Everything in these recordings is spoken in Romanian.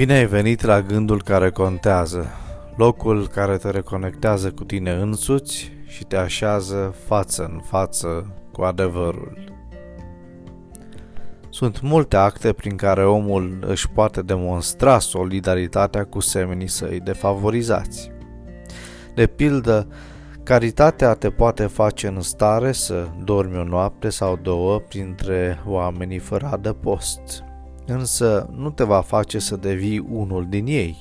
Bine ai venit la gândul care contează, locul care te reconectează cu tine însuți și te așează față în față cu adevărul. Sunt multe acte prin care omul își poate demonstra solidaritatea cu semenii săi defavorizați. De pildă, caritatea te poate face în stare să dormi o noapte sau două printre oamenii fără adăpost însă nu te va face să devii unul din ei.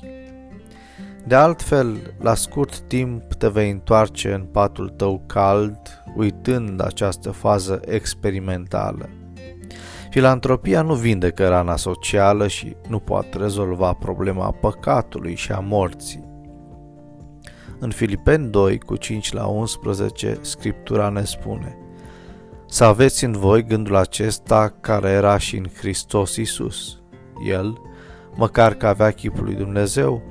De altfel, la scurt timp te vei întoarce în patul tău cald, uitând această fază experimentală. Filantropia nu vindecă rana socială și nu poate rezolva problema păcatului și a morții. În Filipeni 2, cu 5 la 11, Scriptura ne spune – să aveți în voi gândul acesta care era și în Hristos Isus. El, măcar că avea chipul lui Dumnezeu,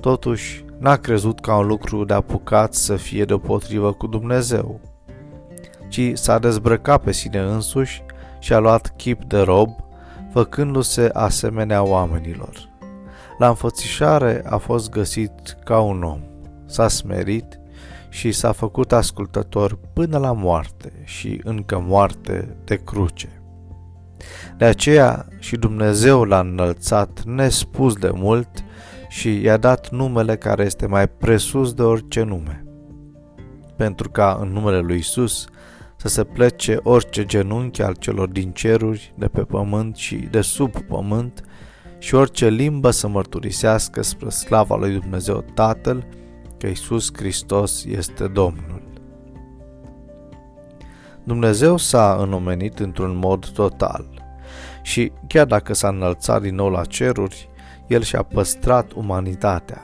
totuși n-a crezut ca un lucru de apucat să fie deopotrivă cu Dumnezeu, ci s-a dezbrăcat pe sine însuși și a luat chip de rob, făcându-se asemenea oamenilor. La înfățișare a fost găsit ca un om, s-a smerit și s-a făcut ascultător până la moarte și încă moarte de cruce. De aceea și Dumnezeu l-a înălțat nespus de mult și i-a dat numele care este mai presus de orice nume. Pentru ca în numele lui Isus să se plece orice genunchi al celor din ceruri, de pe pământ și de sub pământ, și orice limbă să mărturisească spre slava lui Dumnezeu Tatăl, că Isus Hristos este Domnul. Dumnezeu s-a înomenit într-un mod total și chiar dacă s-a înălțat din nou la ceruri, El și-a păstrat umanitatea.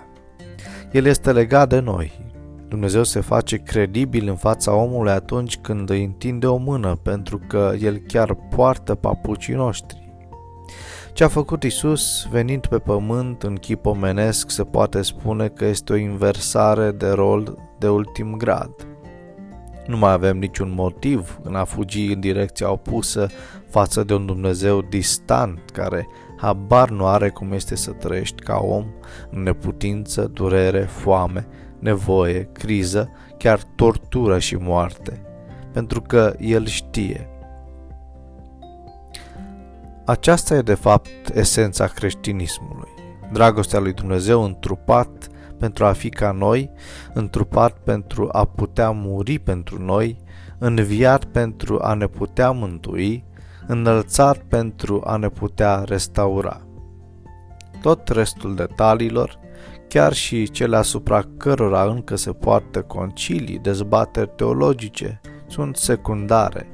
El este legat de noi. Dumnezeu se face credibil în fața omului atunci când îi întinde o mână, pentru că El chiar poartă papucii noștri. Ce a făcut Isus venind pe pământ în chip omenesc se poate spune că este o inversare de rol de ultim grad. Nu mai avem niciun motiv în a fugi în direcția opusă față de un Dumnezeu distant care habar nu are cum este să trăiești ca om în neputință, durere, foame, nevoie, criză, chiar tortură și moarte. Pentru că El știe aceasta e de fapt esența creștinismului. Dragostea lui Dumnezeu întrupat pentru a fi ca noi, întrupat pentru a putea muri pentru noi, înviat pentru a ne putea mântui, înălțat pentru a ne putea restaura. Tot restul detaliilor, chiar și cele asupra cărora încă se poartă concilii, dezbateri teologice, sunt secundare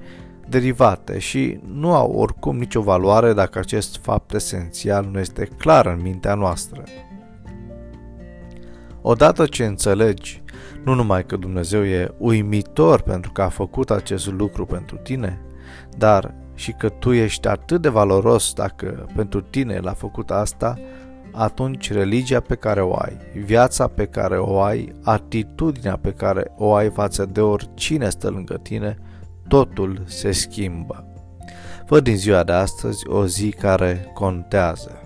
derivate și nu au oricum nicio valoare dacă acest fapt esențial nu este clar în mintea noastră. Odată ce înțelegi nu numai că Dumnezeu e uimitor pentru că a făcut acest lucru pentru tine, dar și că tu ești atât de valoros dacă pentru tine l-a făcut asta, atunci religia pe care o ai, viața pe care o ai, atitudinea pe care o ai față de oricine stă lângă tine, totul se schimbă. Văd din ziua de astăzi o zi care contează.